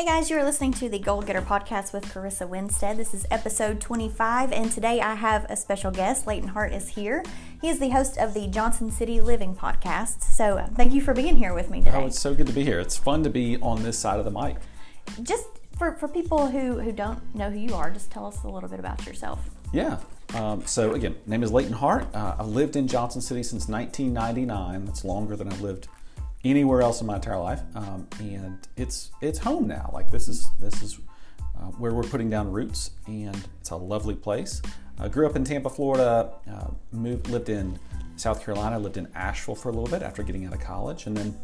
Hey guys, you are listening to the Goal Getter podcast with Carissa Winstead. This is episode 25, and today I have a special guest. Leighton Hart is here. He is the host of the Johnson City Living podcast. So, uh, thank you for being here with me today. Oh, it's so good to be here. It's fun to be on this side of the mic. Just for, for people who, who don't know who you are, just tell us a little bit about yourself. Yeah. Um, so, again, name is Leighton Hart. Uh, I've lived in Johnson City since 1999. That's longer than I've lived anywhere else in my entire life, um, and it's it's home now. Like this is this is uh, where we're putting down roots, and it's a lovely place. I grew up in Tampa, Florida. Uh, moved lived in South Carolina. Lived in Asheville for a little bit after getting out of college, and then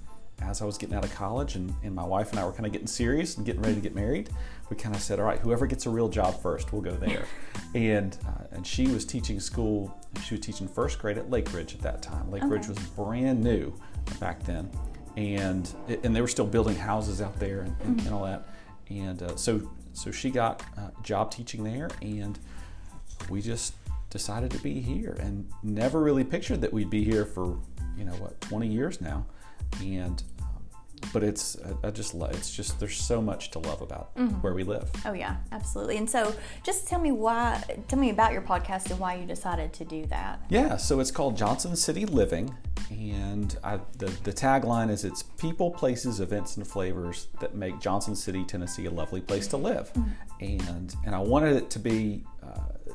as I was getting out of college and, and my wife and I were kind of getting serious and getting ready to get married, we kind of said, all right, whoever gets a real job first, we'll go there. and uh, and she was teaching school. She was teaching first grade at Lake Ridge at that time. Lake okay. Ridge was brand new back then, and and they were still building houses out there and, and, mm-hmm. and all that. And uh, so so she got a job teaching there, and we just decided to be here, and never really pictured that we'd be here for you know what 20 years now, and but it's I just love it's just there's so much to love about mm-hmm. where we live. Oh yeah, absolutely. And so just tell me why tell me about your podcast and why you decided to do that. Yeah, so it's called Johnson City Living and I, the the tagline is it's people, places, events and flavors that make Johnson City, Tennessee a lovely place to live. Mm-hmm. And and I wanted it to be uh,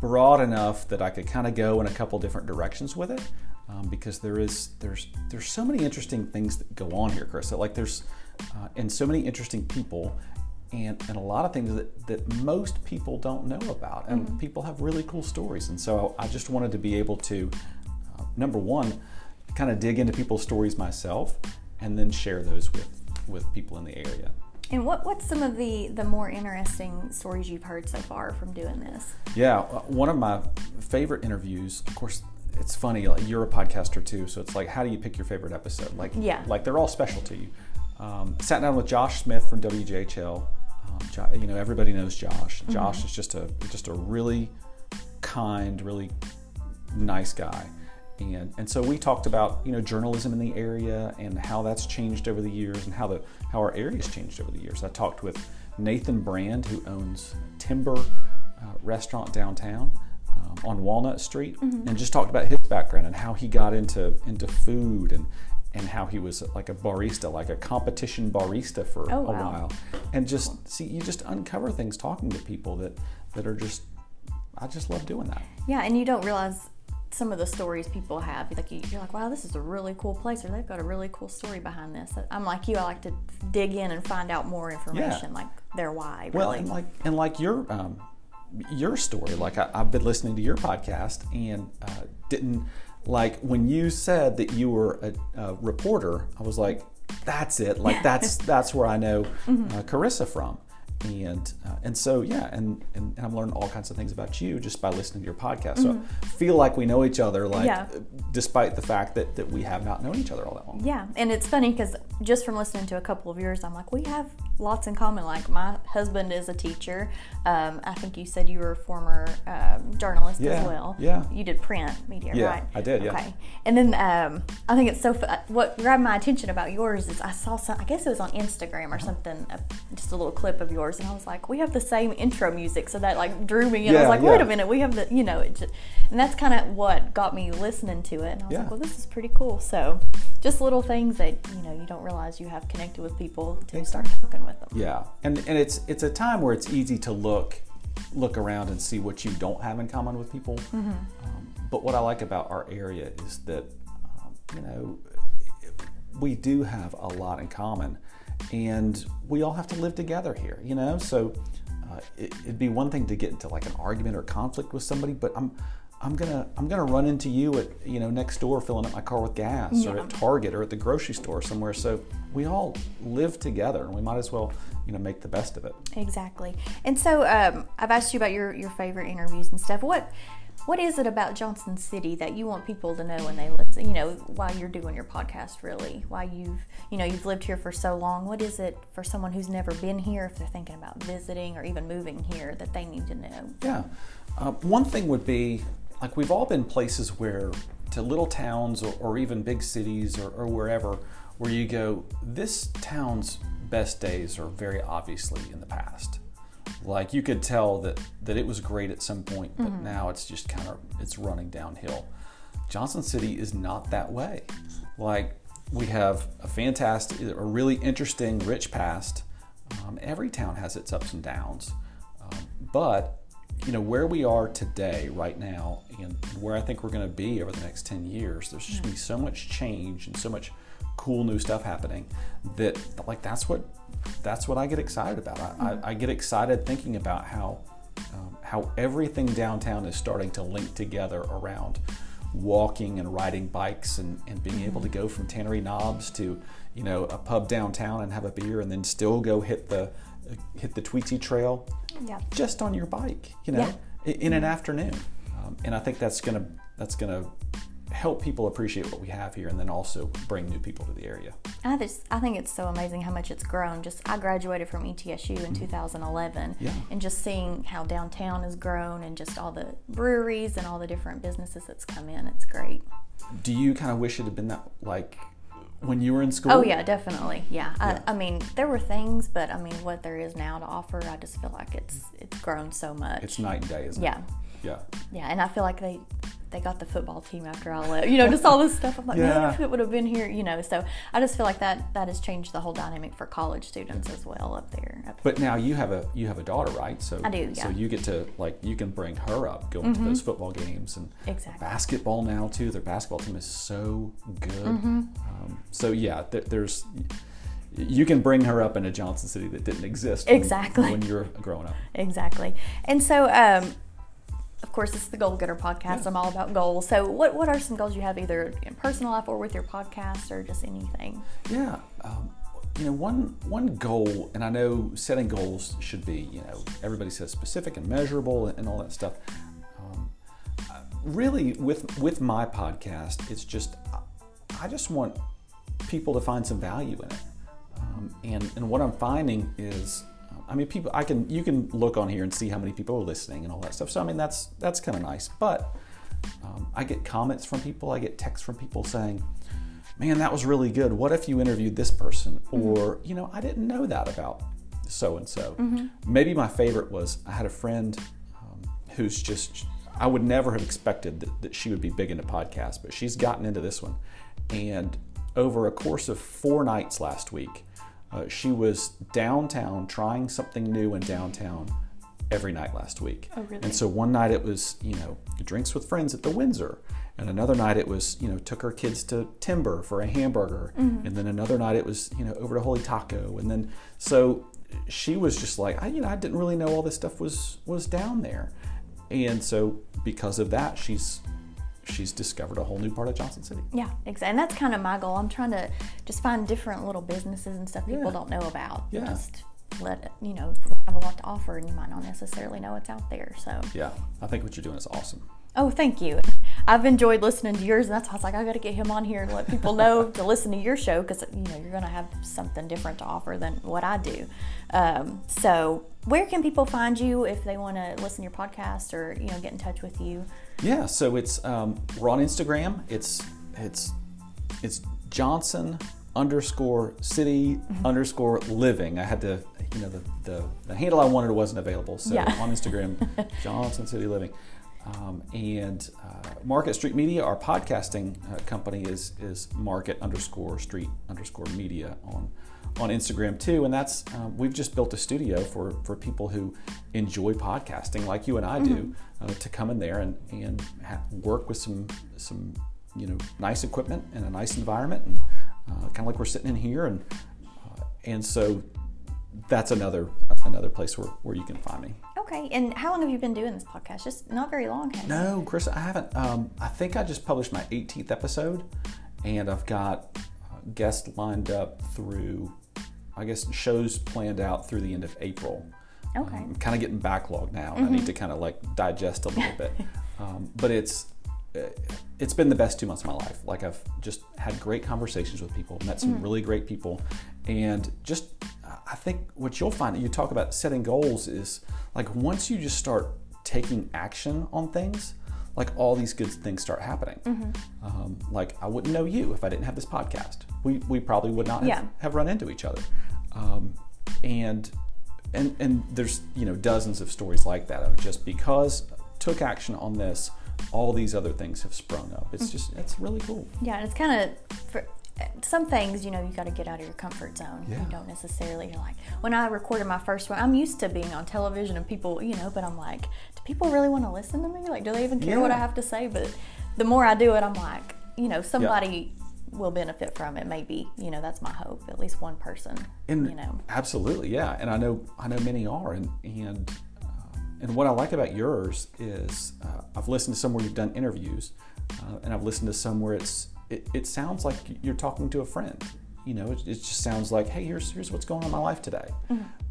broad enough that I could kind of go in a couple different directions with it um, because there is there's there's so many interesting things that go on here, Chris. Like there's uh, and so many interesting people. And, and a lot of things that, that most people don't know about. And mm-hmm. people have really cool stories. And so I just wanted to be able to, uh, number one, kind of dig into people's stories myself and then share those with, with people in the area. And what, what's some of the, the more interesting stories you've heard so far from doing this? Yeah, uh, one of my favorite interviews, of course, it's funny. Like you're a podcaster too, so it's like, how do you pick your favorite episode? Like, yeah, like they're all special to you. Um, sat down with Josh Smith from WJHL. Um, you know, everybody knows Josh. Mm-hmm. Josh is just a just a really kind, really nice guy. And, and so we talked about you know journalism in the area and how that's changed over the years and how the how our area's changed over the years. I talked with Nathan Brand who owns Timber uh, Restaurant downtown um, on Walnut Street, mm-hmm. and just talked about his background and how he got into into food and and how he was like a barista, like a competition barista for oh, a wow. while, and just see you just uncover things talking to people that that are just I just love doing that. Yeah, and you don't realize some of the stories people have. Like you're like, wow, this is a really cool place, or they've got a really cool story behind this. I'm like you. I like to dig in and find out more information, yeah. like their why. Well, and like and like your um, your story. Like I, have been listening to your podcast and uh, didn't like when you said that you were a, a reporter. I was like, that's it. Like that's that's where I know mm-hmm. uh, Carissa from and uh, and so yeah and, and, and I'm learning all kinds of things about you just by listening to your podcast so mm-hmm. I feel like we know each other like yeah. despite the fact that, that we have not known each other all that long yeah and it's funny because just from listening to a couple of yours I'm like we have lots in common like my husband is a teacher um, I think you said you were a former um, journalist yeah. as well yeah you did print media yeah, right I did yeah okay and then um, I think it's so what grabbed my attention about yours is I saw some I guess it was on Instagram or something just a little clip of yours and I was like, we have the same intro music, so that like drew me in. Yeah, I was like, wait a minute, we have the, you know, it just, and that's kind of what got me listening to it. And I was like, well, this is pretty cool. So, just little things that you know you don't realize you have connected with people to exactly. start talking with them. Yeah, and and it's it's a time where it's easy to look look around and see what you don't have in common with people. Mm-hmm. Um, but what I like about our area is that um, you know we do have a lot in common and we all have to live together here, you know. So uh, it, would be one thing to get into like an argument or conflict with somebody, but I'm I'm gonna I'm gonna run into you at you know next door filling up my car with gas, yeah. or at Target, or at the grocery store somewhere. So we all live together, and we might as well you know make the best of it. Exactly. And so um, I've asked you about your your favorite interviews and stuff. What what is it about Johnson City that you want people to know when they listen? You know, why you're doing your podcast, really? Why you've, you know, you've lived here for so long. What is it for someone who's never been here, if they're thinking about visiting or even moving here, that they need to know? Yeah. Uh, one thing would be like we've all been places where to little towns or, or even big cities or, or wherever where you go, this town's best days are very obviously in the past. Like you could tell that that it was great at some point, but mm-hmm. now it's just kind of it's running downhill. Johnson City is not that way. Like we have a fantastic, a really interesting, rich past. Um, every town has its ups and downs, um, but you know where we are today, right now, and where I think we're going to be over the next ten years. There's just going to be so much change and so much cool new stuff happening that like that's what that's what I get excited about. I, I, mm-hmm. I get excited thinking about how um, how everything downtown is starting to link together around walking and riding bikes and, and being able to go from Tannery Knobs to you know a pub downtown and have a beer and then still go hit the hit the Tweetsie Trail yeah. just on your bike, you know, yeah. in an afternoon. Um, and I think that's gonna that's gonna help people appreciate what we have here and then also bring new people to the area. I just I think it's so amazing how much it's grown. Just I graduated from ETSU in mm-hmm. 2011 yeah. and just seeing how downtown has grown and just all the breweries and all the different businesses that's come in, it's great. Do you kind of wish it had been that like when you were in school? Oh yeah, definitely. Yeah. yeah. I, I, mean, there were things, but I mean, what there is now to offer, I just feel like it's it's grown so much. It's night and day, isn't yeah. it? Yeah. Yeah, and I feel like they they got the football team after I left. You know, just all this stuff. I'm like, yeah. man, if it would have been here, you know. So I just feel like that that has changed the whole dynamic for college students as well up there. But now you have a you have a daughter, right? So I do. Yeah. So you get to like you can bring her up, going mm-hmm. to those football games and exactly. basketball now too. Their basketball team is so good. Mm-hmm. Um, so yeah, th- there's you can bring her up in a Johnson City that didn't exist exactly when, when you're growing up. Exactly. And so um, of course, it's the Goal Getter podcast. Yeah. I'm all about goals. So, what, what are some goals you have either in personal life or with your podcast or just anything? Yeah. Um, you know, one one goal, and I know setting goals should be, you know, everybody says specific and measurable and all that stuff. Um, really, with with my podcast, it's just I just want people to find some value in it, um, and and what I'm finding is I mean, people, I can, you can look on here and see how many people are listening and all that stuff. So, I mean, that's, that's kind of nice. But um, I get comments from people, I get texts from people saying, man, that was really good. What if you interviewed this person? Mm-hmm. Or, you know, I didn't know that about so and so. Maybe my favorite was I had a friend um, who's just, I would never have expected that, that she would be big into podcasts, but she's gotten into this one. And over a course of four nights last week, uh, she was downtown trying something new in downtown every night last week. Oh, really? And so one night it was, you know, drinks with friends at the Windsor. And another night it was, you know, took her kids to Timber for a hamburger. Mm-hmm. And then another night it was, you know, over to Holy Taco. And then so she was just like, I, you know, I didn't really know all this stuff was was down there. And so because of that, she's she's discovered a whole new part of Johnson City. Yeah, exactly. And that's kind of my goal. I'm trying to just find different little businesses and stuff people yeah. don't know about. Yeah. Just let it, you know, have a lot to offer and you might not necessarily know it's out there. So Yeah, I think what you're doing is awesome. Oh, thank you. I've enjoyed listening to yours, and that's why I was like, I got to get him on here and let people know to listen to your show because you know you're going to have something different to offer than what I do. Um, so, where can people find you if they want to listen to your podcast or you know get in touch with you? Yeah, so it's um, we're on Instagram. It's it's it's Johnson underscore city mm-hmm. underscore living. I had to, you know, the, the, the handle I wanted wasn't available. So yeah. on Instagram, Johnson City Living. Um, and uh, Market Street Media, our podcasting uh, company, is is Market underscore Street underscore Media on on Instagram too. And that's um, we've just built a studio for for people who enjoy podcasting, like you and I do, mm-hmm. uh, to come in there and and ha- work with some some you know nice equipment and a nice environment, and uh, kind of like we're sitting in here, and uh, and so that's another another place where, where you can find me. Okay, and how long have you been doing this podcast? Just not very long. No, Chris, I haven't. Um, I think I just published my 18th episode, and I've got uh, guests lined up through, I guess, shows planned out through the end of April. Okay. Um, I'm kind of getting backlogged now. Mm-hmm. I need mm-hmm. to kind of like digest a little bit, um, but it's uh, it's been the best two months of my life. Like I've just had great conversations with people, met some mm-hmm. really great people, and just I think what you'll find you talk about setting goals is like once you just start taking action on things, like all these good things start happening. Mm-hmm. Um, like I wouldn't know you if I didn't have this podcast. We, we probably would not have, yeah. have run into each other. Um, and and and there's you know dozens of stories like that of just because took action on this, all these other things have sprung up. It's just it's really cool. Yeah, and it's kind of for some things, you know, you got to get out of your comfort zone. Yeah. You don't necessarily you're like when I recorded my first one. I'm used to being on television and people, you know, but I'm like, do people really want to listen to me? Like, do they even care what I have to say? But the more I do it, I'm like, you know, somebody will benefit from it. Maybe, you know, that's my hope. At least one person. And you know, absolutely, yeah. And I know I know many are, and and uh, and what I like about yours is uh, I've listened to some where you've done interviews, uh, and I've listened to some where it's it, it sounds like you're talking to a friend. You know, it, it just sounds like, hey, here's here's what's going on in my life today,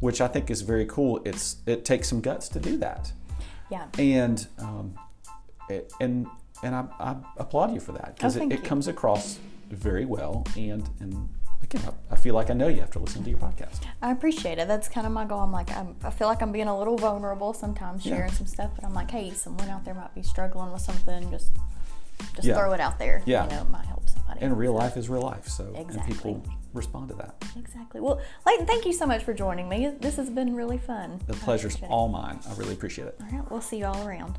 which I think is very cool. It's it takes some guts to do that, yeah. and um, it, and and I, I applaud you for that because Oh, it, it comes across very well, and and again, I, I feel like I know you after listening to your podcast. I appreciate it. That's kind of my goal. I'm like, I'm, I feel like I'm being a little vulnerable sometimes, Yeah. sharing some stuff, but I'm like, hey, someone out there might be struggling with something. Just, just Yeah. throw it out there. Yeah. You know, it might help somebody. And real life is real life, so and Exactly. people respond to that. Exactly. Well, Leighton, thank you so much for joining me. This has been really fun. The pleasure's all mine. I really appreciate it. All right, we'll see you all around.